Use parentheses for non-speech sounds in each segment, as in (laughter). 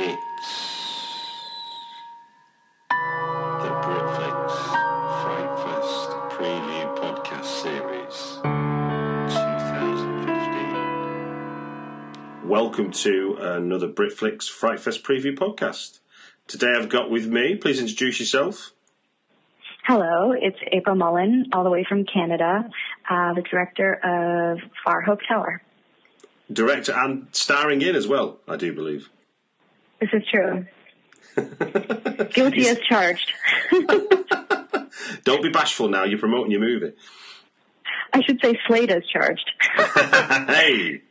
It's the Britflicks Fright Fest Preview Podcast Series 2015. Welcome to another Britflicks Frightfest Preview Podcast. Today I've got with me, please introduce yourself. Hello, it's April Mullen, all the way from Canada, uh, the director of Farhope Tower. Director and starring in as well, I do believe. This is true. (laughs) Guilty as charged. (laughs) Don't be bashful now, you're promoting your movie. I should say Slade as charged. (laughs) hey!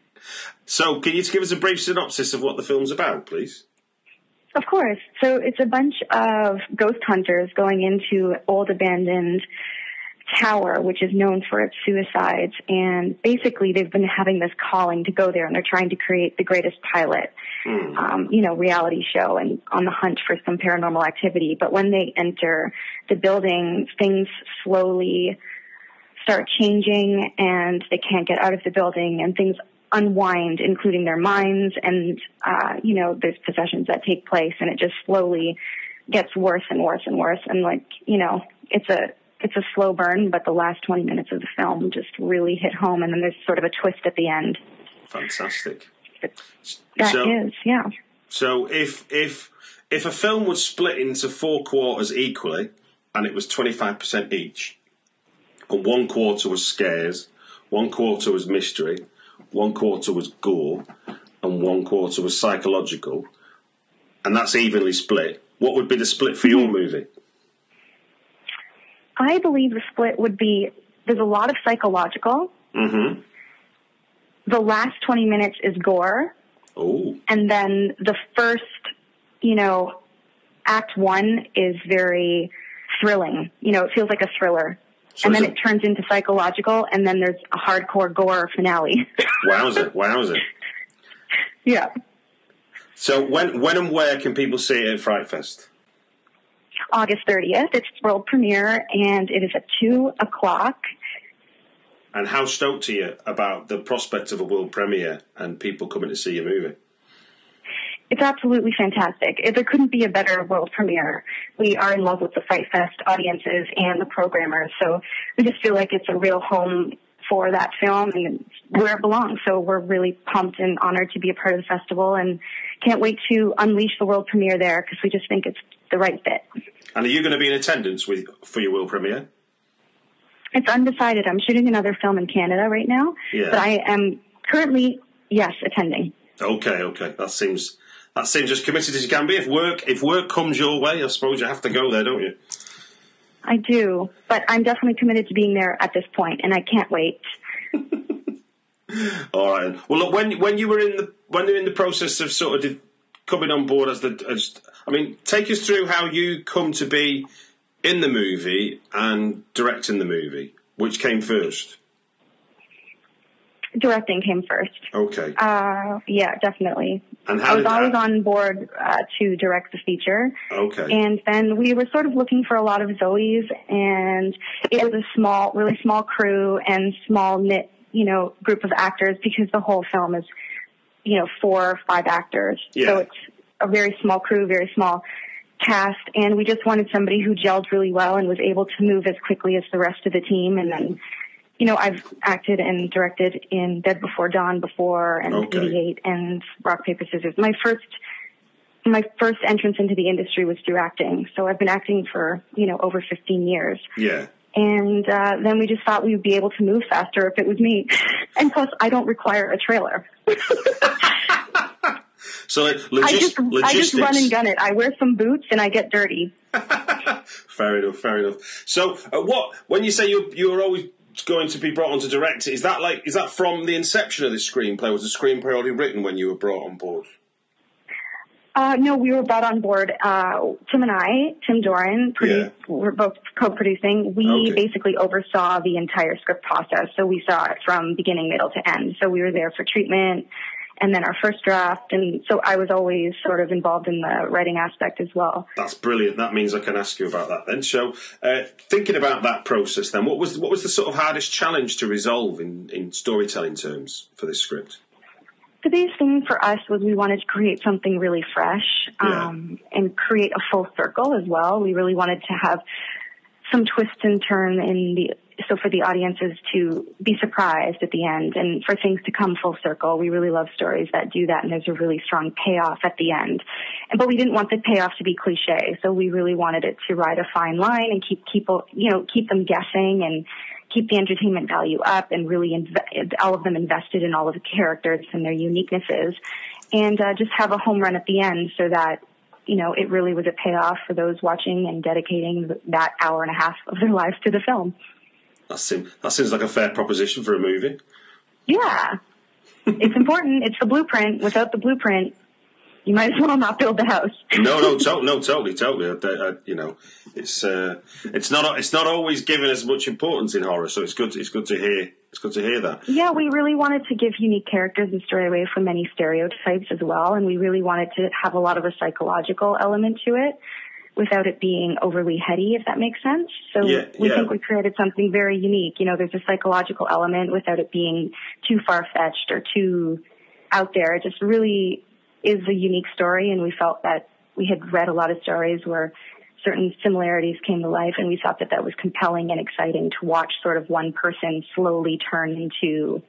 So, can you give us a brief synopsis of what the film's about, please? Of course. So it's a bunch of ghost hunters going into old abandoned tower, which is known for its suicides. And basically, they've been having this calling to go there, and they're trying to create the greatest pilot, um, you know, reality show, and on the hunt for some paranormal activity. But when they enter the building, things slowly start changing, and they can't get out of the building, and things unwind, including their minds, and uh, you know, there's possessions that take place, and it just slowly gets worse and worse and worse, and like you know, it's a it's a slow burn, but the last 20 minutes of the film just really hit home, and then there's sort of a twist at the end. Fantastic. That is, so, yeah. So, if if if a film was split into four quarters equally, and it was 25% each, and one quarter was scares, one quarter was mystery, one quarter was gore, and one quarter was psychological, and that's evenly split, what would be the split for your mm-hmm. movie? I believe the split would be there's a lot of psychological. Mm-hmm. The last 20 minutes is gore, Oh, and then the first, you know, act one is very thrilling. You know, it feels like a thriller. So and then it- it turns into psychological, and then there's a hardcore gore finale. (laughs) wowza, wowza. yeah. So, when when and where can people see it at Fright Fest? August 30th. It's world premiere, and it is at 2 o'clock. And how stoked are you about the prospect of a world premiere and people coming to see your movie? It's absolutely fantastic. There couldn't be a better world premiere. We are in love with the Fright Fest audiences and the programmers, so we just feel like it's a real home for that film and where it belongs. So we're really pumped and honored to be a part of the festival and can't wait to unleash the world premiere there because we just think it's the right fit. And are you going to be in attendance with for your world premiere? It's undecided. I'm shooting another film in Canada right now, Yeah. but I am currently, yes, attending. Okay, okay, that seems that seems as committed as you can be. If work if work comes your way, I suppose you have to go there, don't you? I do, but I'm definitely committed to being there at this point, and I can't wait. (laughs) All right. Well, look, when when you were in the when you're in the process of sort of coming on board as the, as, I mean, take us through how you come to be in the movie and directing the movie. Which came first? Directing came first. Okay. Uh, yeah, definitely. And how I was did always that- on board uh, to direct the feature. Okay. And then we were sort of looking for a lot of Zoe's, and it was a small, really small crew and small knit, you know, group of actors because the whole film is, you know, four or five actors. Yeah. So it's a very small crew, very small cast, and we just wanted somebody who gelled really well and was able to move as quickly as the rest of the team, and then, you know, I've acted and directed in Dead Before Dawn before and Okay. 88 and Rock, Paper, Scissors. My first, my first entrance into the industry was through acting. So I've been acting for, you know, over 15 years. Yeah. And uh, then we just thought we would be able to move faster if it was me. And plus, I don't require a trailer. (laughs) So like, I logis- just, I just run and gun it. I wear some boots and I get dirty. (laughs) Fair enough. Fair enough. So, uh, what when you say you you were always going to be brought on to direct it, is that like is that from the inception of this screenplay? Was the screenplay already written when you were brought on board? Uh, no, we were brought on board. Uh, Tim and I, Tim Doiron, produced, we're both co-producing. We Okay. basically oversaw the entire script process, so we saw it from beginning, middle to end. So we were there for treatment, and then our first draft, and so I was always sort of involved in the writing aspect as well. That's brilliant. That means I can ask you about that then. So, uh, thinking about that process, then, what was what was the sort of hardest challenge to resolve in, in storytelling terms for this script? The biggest thing for us was we wanted to create something really fresh Yeah. um, and create a full circle as well. We really wanted to have some twist and turn in the so for the audiences to be surprised at the end and for things to come full circle. We really love stories that do that and there's a really strong payoff at the end. But we didn't want the payoff to be cliche, so we really wanted it to ride a fine line and keep people, you know, keep them guessing and keep the entertainment value up and really inve- all of them invested in all of the characters and their uniquenesses and uh, just have a home run at the end so that you know it really was a payoff for those watching and dedicating that hour and a half of their lives to the film That seems that seems like a fair proposition for a movie. yeah it's important it's the blueprint without the blueprint you might as well not build the house No, no, to- no, totally, totally. I, I, you know, it's uh, it's not it's not always given as much importance in horror, so it's good. It's good to hear. It's good to hear that. Yeah, we really wanted to give unique characters and stray away from many stereotypes as well, and we really wanted to have a lot of a psychological element to it without it being overly heady, if that makes sense. So Yeah, we yeah. think we created something very unique. You know, there's a psychological element without it being too far fetched or too out there. It just really is a unique story, and we felt that we had read a lot of stories where certain similarities came to life, and we thought that that was compelling and exciting to watch sort of one person slowly turn into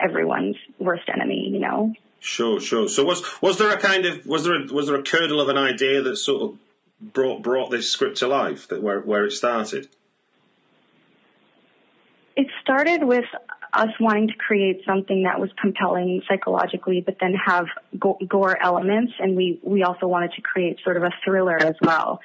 everyone's worst enemy, you know? Sure, sure. So was was there a kind of was there a, was there a kernel of an idea that sort of brought brought this script to life? That where where it started? It started with us wanting to create something that was compelling psychologically, but then have gore elements, and we we also wanted to create sort of a thriller as well.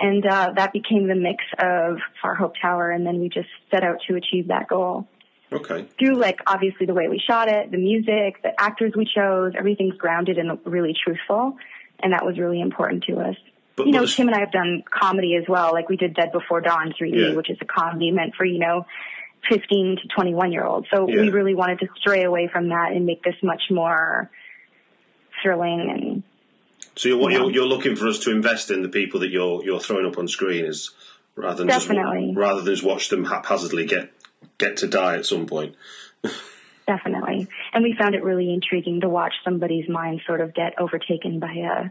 And uh, that became the mix of Farhope Tower, and then we just set out to achieve that goal Okay. through like obviously the way we shot it, the music, the actors we chose, everything's grounded and really truthful, and that was really important to us. But- you know, but Tim and I have done comedy as well. Like we did Dead Before Dawn 3D, Yeah. which is a comedy meant for you know 15 to 21 year olds. So Yeah. we really wanted to stray away from that and make this much more thrilling and So you're, you're you're looking for us to invest in the people that you're you're throwing up on screen, as rather than Definitely. just rather than just watch them haphazardly get get to die at some point. (laughs) Definitely. And we found it really intriguing to watch somebody's mind sort of get overtaken by a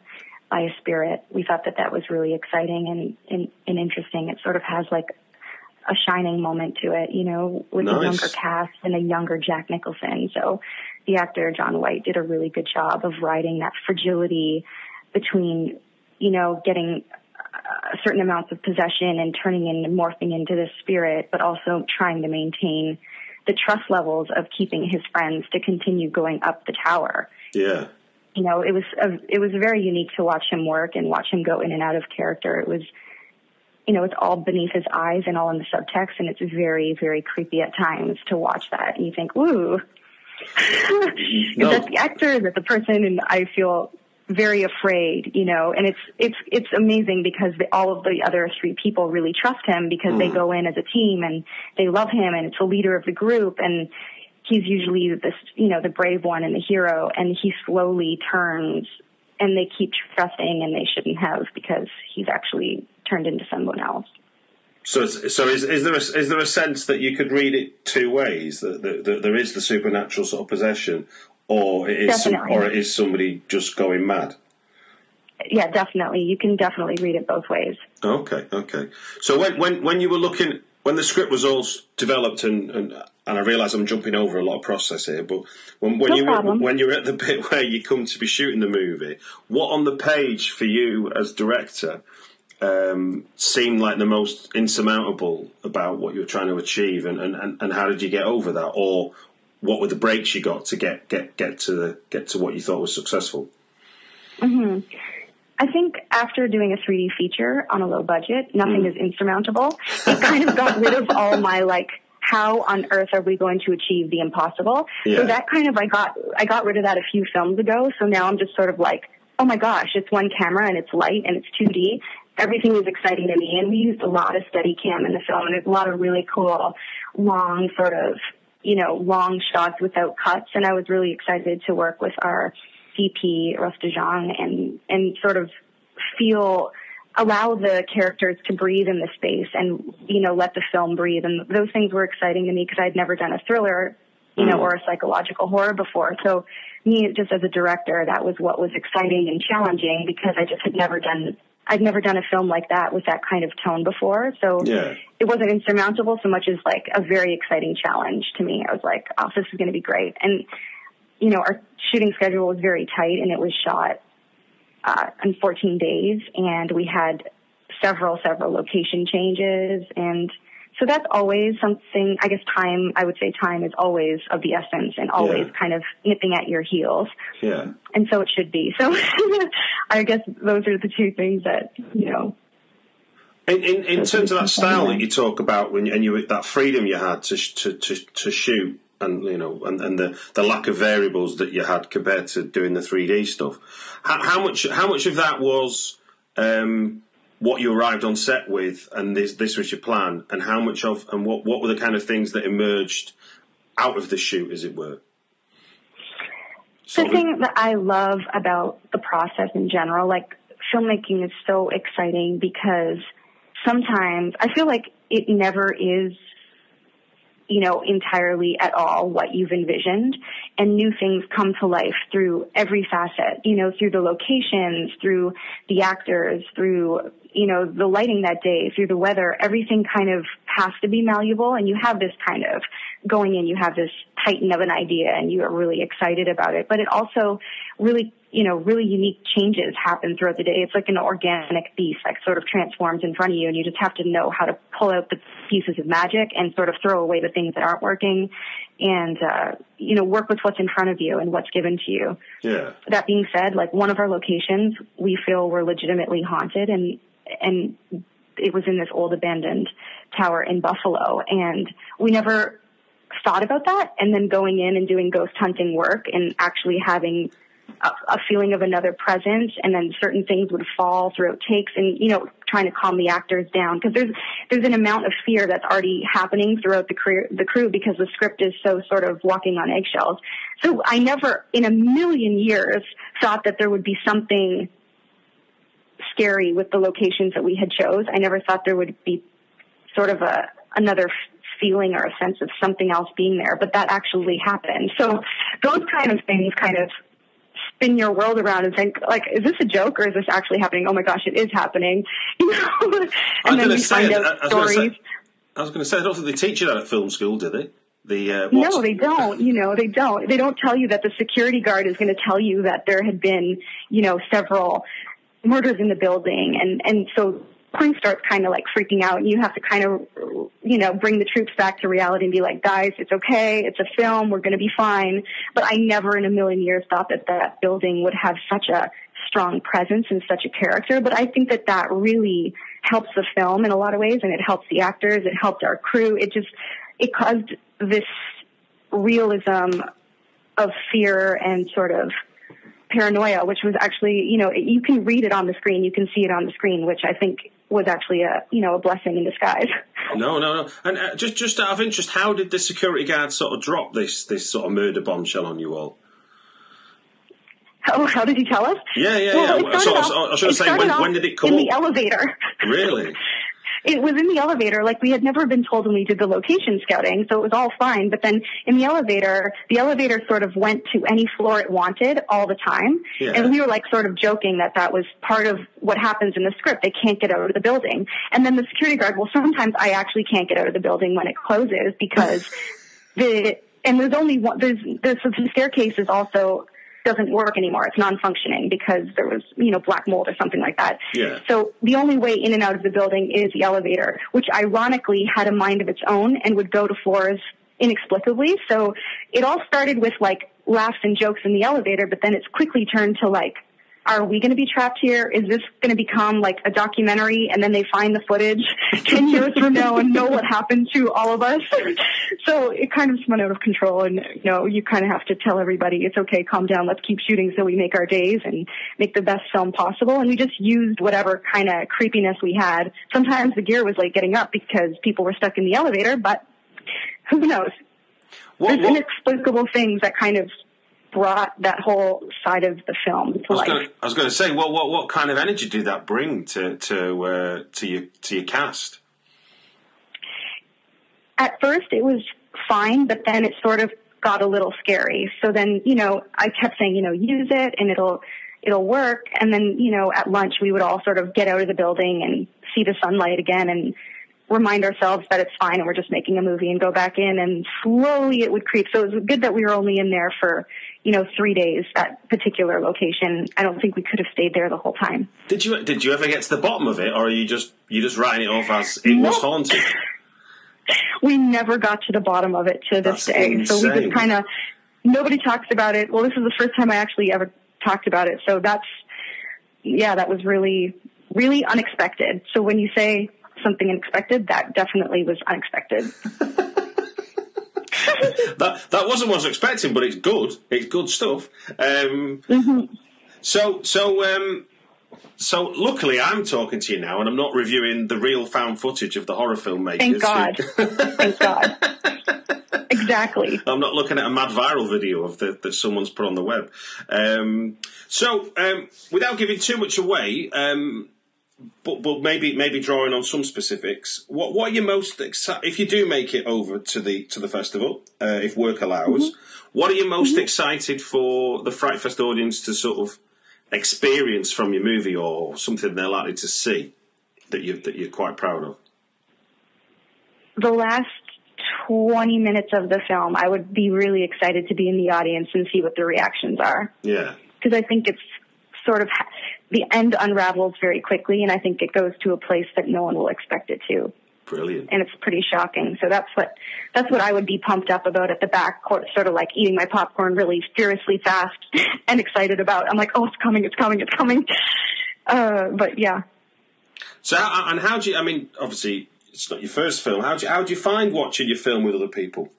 by a spirit. We thought that that was really exciting and and, and interesting. It sort of has like a shining moment to it, you know, with a younger cast and a younger Jack Nicholson. So the actor John White did a really good job of writing that fragility between, you know, getting a certain amounts of possession and turning in and morphing into this spirit, but also trying to maintain the trust levels of keeping his friends to continue going up the tower. Yeah. You know, it was a, it was very unique to watch him work and watch him go in and out of character. It was, you know, it's all beneath his eyes and all in the subtext, and it's very, very creepy at times to watch that. And you think, "Ooh, is (laughs) No. that the actor? Is that the person?" And I feel very afraid, you know. And it's it's it's amazing because the, all of the other three people really trust him because they hmm. go in as a team and they love him, and it's the leader of the group and. He's usually this, you know, the brave one and the hero, and he slowly turns, and they keep trusting, and they shouldn't have because he's actually turned into someone else. So, so is, is there a, is there a sense that you could read it two ways that, that, that there is the supernatural sort of possession, or it is some, or it is somebody just going mad? Yeah, definitely. You can definitely read it both ways. Okay, okay. So when when when you were looking when the script was all developed and and, and I realise I'm jumping over a lot of process here, but when, when No you problem. when you're at the (laughs) bit where you come to be shooting the movie, what on the page for you as director um, seemed like the most insurmountable about what you were trying to achieve, and, and, and, how did you get over that, or what were the breaks you got to get get get to the, get to what you thought was successful? hmm I think after doing a 3D feature on a low budget, nothing is insurmountable. It kind of got rid of all my like, how on earth are we going to achieve the impossible? Yeah. So that kind of I got I got rid of that a few films ago. So now I'm just sort of like, oh my gosh, it's one camera and it's light and it's 2D. Everything is exciting to me, and we used a lot of steady cam in the film, and there's a lot of really cool, long sort of, you know, long shots without cuts. And I was really excited to work with our DP Rostejong and and sort of feel allow the characters to breathe in the space and you know let the film breathe. And those things were exciting to me because I'd never done a thriller you know mm. or a psychological horror before. So me just as a director that was what was exciting and challenging because I just had never done I'd never done a film like that with that kind of tone before. So Yeah. it wasn't insurmountable so much as like a very exciting challenge to me. I was like oh this is going to be great. And you know, our shooting schedule was very tight and it was shot uh, in 14 days and we had several, several location changes. And so that's always something, I guess time, I would say time is always of the essence and always Yeah. kind of nipping at your heels. Yeah. And so it should be. So (laughs) I guess those are the two things that, you know, In, in, in terms of that style that you talk about, when and you that freedom you had to to, to, to shoot, and you know, and, and the, the lack of variables that you had compared to doing the three D stuff, how, how much how much of that was um, what you arrived on set with, and this this was your plan, and how much of and what what were the kind of things that emerged out of the shoot, as it were. the of- thing that I love about the process in general, like filmmaking is so exciting because sometimes I feel like it never is, you know, entirely at all what you've envisioned. And new things come to life through every facet, you know, through the locations, through the actors, through, you know, the lighting that day, through the weather, everything kind of has to be malleable and you have this kind of going in, you have this titan of an idea and you are really excited about it, but it also really, you know, really unique changes happen throughout the day. It's like an organic beast that sort of transforms in front of you and you just have to know how to pull out the pieces of magic and sort of throw away the things that aren't working and, uh, you know, work with what's in front of you and what's given to you. Yeah, that being said, like one of our locations, we feel were legitimately haunted, and and it was in this old abandoned tower in Buffalo, and we never thought about that. And then going in and doing ghost hunting work and actually having a, a feeling of another presence, and then certain things would fall throughout takes, and you know, trying to calm the actors down because there's there's an amount of fear that's already happening throughout the crew, the crew because the script is so sort of walking on eggshells. So I never, in a million years, thought that there would be something scary with the locations that we had chose. I never thought there would be sort of a another feeling or a sense of something else being there, but that actually happened. So those kind of things kind of spin your world around and think like, is this a joke or is this actually happening? Oh my gosh, it is happening. (laughs) You know, I was and then you say, find I- out I was gonna say- stories. I was going to say, I don't think they teach you that at film school, do they? The uh, No, they don't. You know, they don't. They don't tell you that the security guard is going to tell you that there had been, you know, several murders in the building, and and so crew starts kind of like freaking out, and you have to kind of, you know, bring the troops back to reality and be like, guys, it's okay, it's a film, we're going to be fine. But I never in a million years thought that that building would have such a strong presence and such a character. But I think that that really helps the film in a lot of ways, and it helps the actors, it helped our crew. It just it caused this realism of fear and sort of paranoia, which was actually, you know, you can read it on the screen, you can see it on the screen, which I think was actually a, you know, a blessing in disguise. (laughs) No, no, no. And uh, just just out of interest, how did the security guard sort of drop this this sort of murder bombshell on you all? Oh, how did he tell us? Yeah, yeah, yeah. So, off- so I should say, when, when did it come in the elevator. (laughs) really? It was in the elevator. Like we had never been told when we did the location scouting, so it was all fine. But then in the elevator, the elevator sort of went to any floor it wanted all the time, Yeah. and we were like sort of joking that that was part of what happens in the script. They can't get out of the building, and then the security guard. Well, sometimes I actually can't get out of the building when it closes because (laughs) the and there's only one. There's there's the staircase is also doesn't work anymore. It's non-functioning because there was, you know, black mold or something like that. Yeah. So the only way in and out of the building is the elevator, which ironically had a mind of its own and would go to floors inexplicably. So it all started with like laughs and jokes in the elevator, but then it's quickly turned to like, are we going to be trapped here? Is this going to become like a documentary and then they find the footage (laughs) 10 years from now and know what happened to all of us? (laughs) so it kind of spun out of control and, you know, you kind of have to tell everybody it's okay, calm down, let's keep shooting so we make our days and make the best film possible. And we just used whatever kind of creepiness we had. Sometimes the gear was like getting up because people were stuck in the elevator, but who knows? What, There's what, inexplicable things that kind of brought that whole side of the film to I was life. gonna- I was going to say, what, what, what kind of energy did that bring to to uh, to your to your cast? at first it was fine, but then it sort of got a little scary. So then, you know, I kept saying, you know, use it and it'll, it'll work. And then, you know, at lunch we would all sort of get out of the building and see the sunlight again and remind ourselves that it's fine and we're just making a movie and go back in and slowly it would creep. So it was good that we were only in there for, you know, three days, that particular location. I don't think we could have stayed there the whole time. Did you did you ever get to the bottom of it, or are you just you just writing it off as it was No. haunted? (laughs) we never got to the bottom of it to this That's day. So we just kind of nobody talks about it. Well, this is the first time I actually ever talked about it. So that's yeah, that was really really unexpected. So when you say something unexpected, that definitely was unexpected. (laughs) (laughs) that that wasn't what I was expecting, but it's good. It's good stuff. Um, So so um, so luckily, I'm talking to you now, and I'm not reviewing the real found footage of the horror filmmakers. Thank God. Thank God. (laughs) Exactly. I'm not looking at a mad viral video of the, that someone's put on the web. Um, so, um, without giving too much away, um, but, but maybe maybe drawing on some specifics, what what are you most excited if you do make it over to the to the festival, uh, if work allows? What are you most excited for the Fright Fest audience to sort of experience from your movie, or something they're likely to see that you that you're quite proud of? the last 20 minutes of the film, I would be really excited to be in the audience and see what the reactions are. Yeah. Because I think it's sort of the end unravels very quickly, and I think it goes to a place that no one will expect it to, Brilliant. and it's pretty shocking. So that's what that's what I would be pumped up about at the back, co- sort of like eating my popcorn really furiously fast (laughs) and excited about. I'm like, oh, it's coming, it's coming, it's coming. Uh, but yeah, So, and how do you? I mean, obviously, it's not your first film. How do you, how do you find watching your film with other people?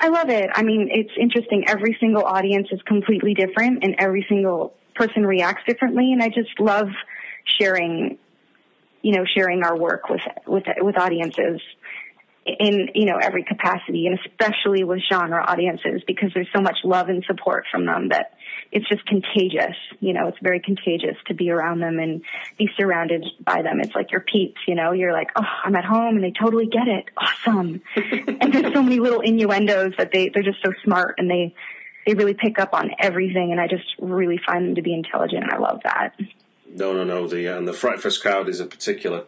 I love it. I mean, it's interesting. Every single audience is completely different and every single person reacts differently. And I just love sharing, you know, sharing our work with, with, with audiences in, you know, every capacity and especially with genre audiences because there's so much love and support from them that it's just contagious. You know, it's very contagious to be around them and be surrounded by them. It's like your peeps, you know, you're like, oh, I'm at home and they totally get it. Awesome. (laughs) and there's so many little innuendos that they, they're just so smart and they, they really pick up on everything. And I just really find them to be intelligent and I love that. No, no, no. The and the Fright Fest crowd is a particular,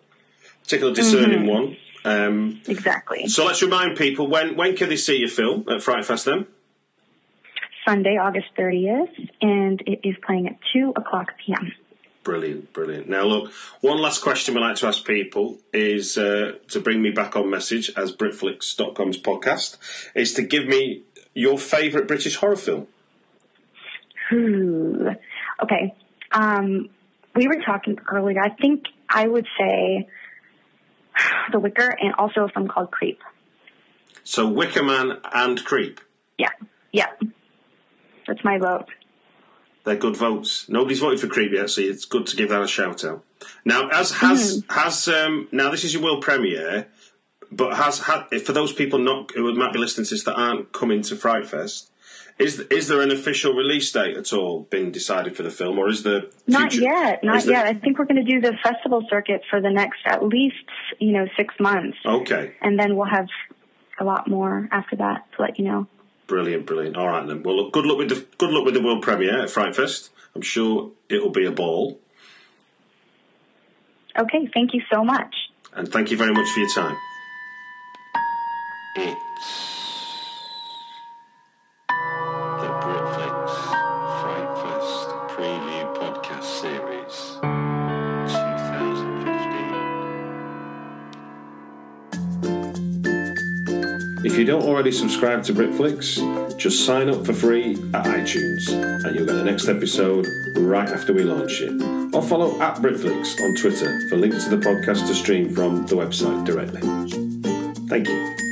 particular discerning one. Um, Exactly. so let's remind people when when can they see your film at Fright Fest? Then Sunday, August 30th, and it is playing at 2 o'clock p.m. brilliant, brilliant. Now look, one last question we like to ask people is uh, to bring me back on message as Britflicks.com's podcast is to give me your favourite British horror film. Ooh. Okay. Um, we were talking earlier. I think I would say The Wicker and also a film called Creep. So Wicker Man and Creep. Yeah. Yeah. That's my vote. They're good votes. Nobody's voted for Creep yet, so it's good to give that a shout out. Now, as has has um, now this is your world premiere, but has ha, for those people not who might be listening to this that aren't coming to Fright Fest, Is is there an official release date at all been decided for the film, or is there Not future- yet, not there- yet. I think we're going to do the festival circuit for the next at least you know six months, Okay, and then we'll have a lot more after that to let you know. brilliant, brilliant. All right then. Well, look, good luck with the good luck with the world premiere at Fright Fest. I'm sure it'll be a ball, Okay, thank you so much. and thank you very much for your time. It's the Britflicks Fright Fest Preview Podcast Series 2015. If you don't already subscribe to Britflicks, just sign up for free at iTunes, and you'll get the next episode right after we launch it. Or follow at Britflicks on Twitter for links to the podcast to stream from the website directly. Thank you.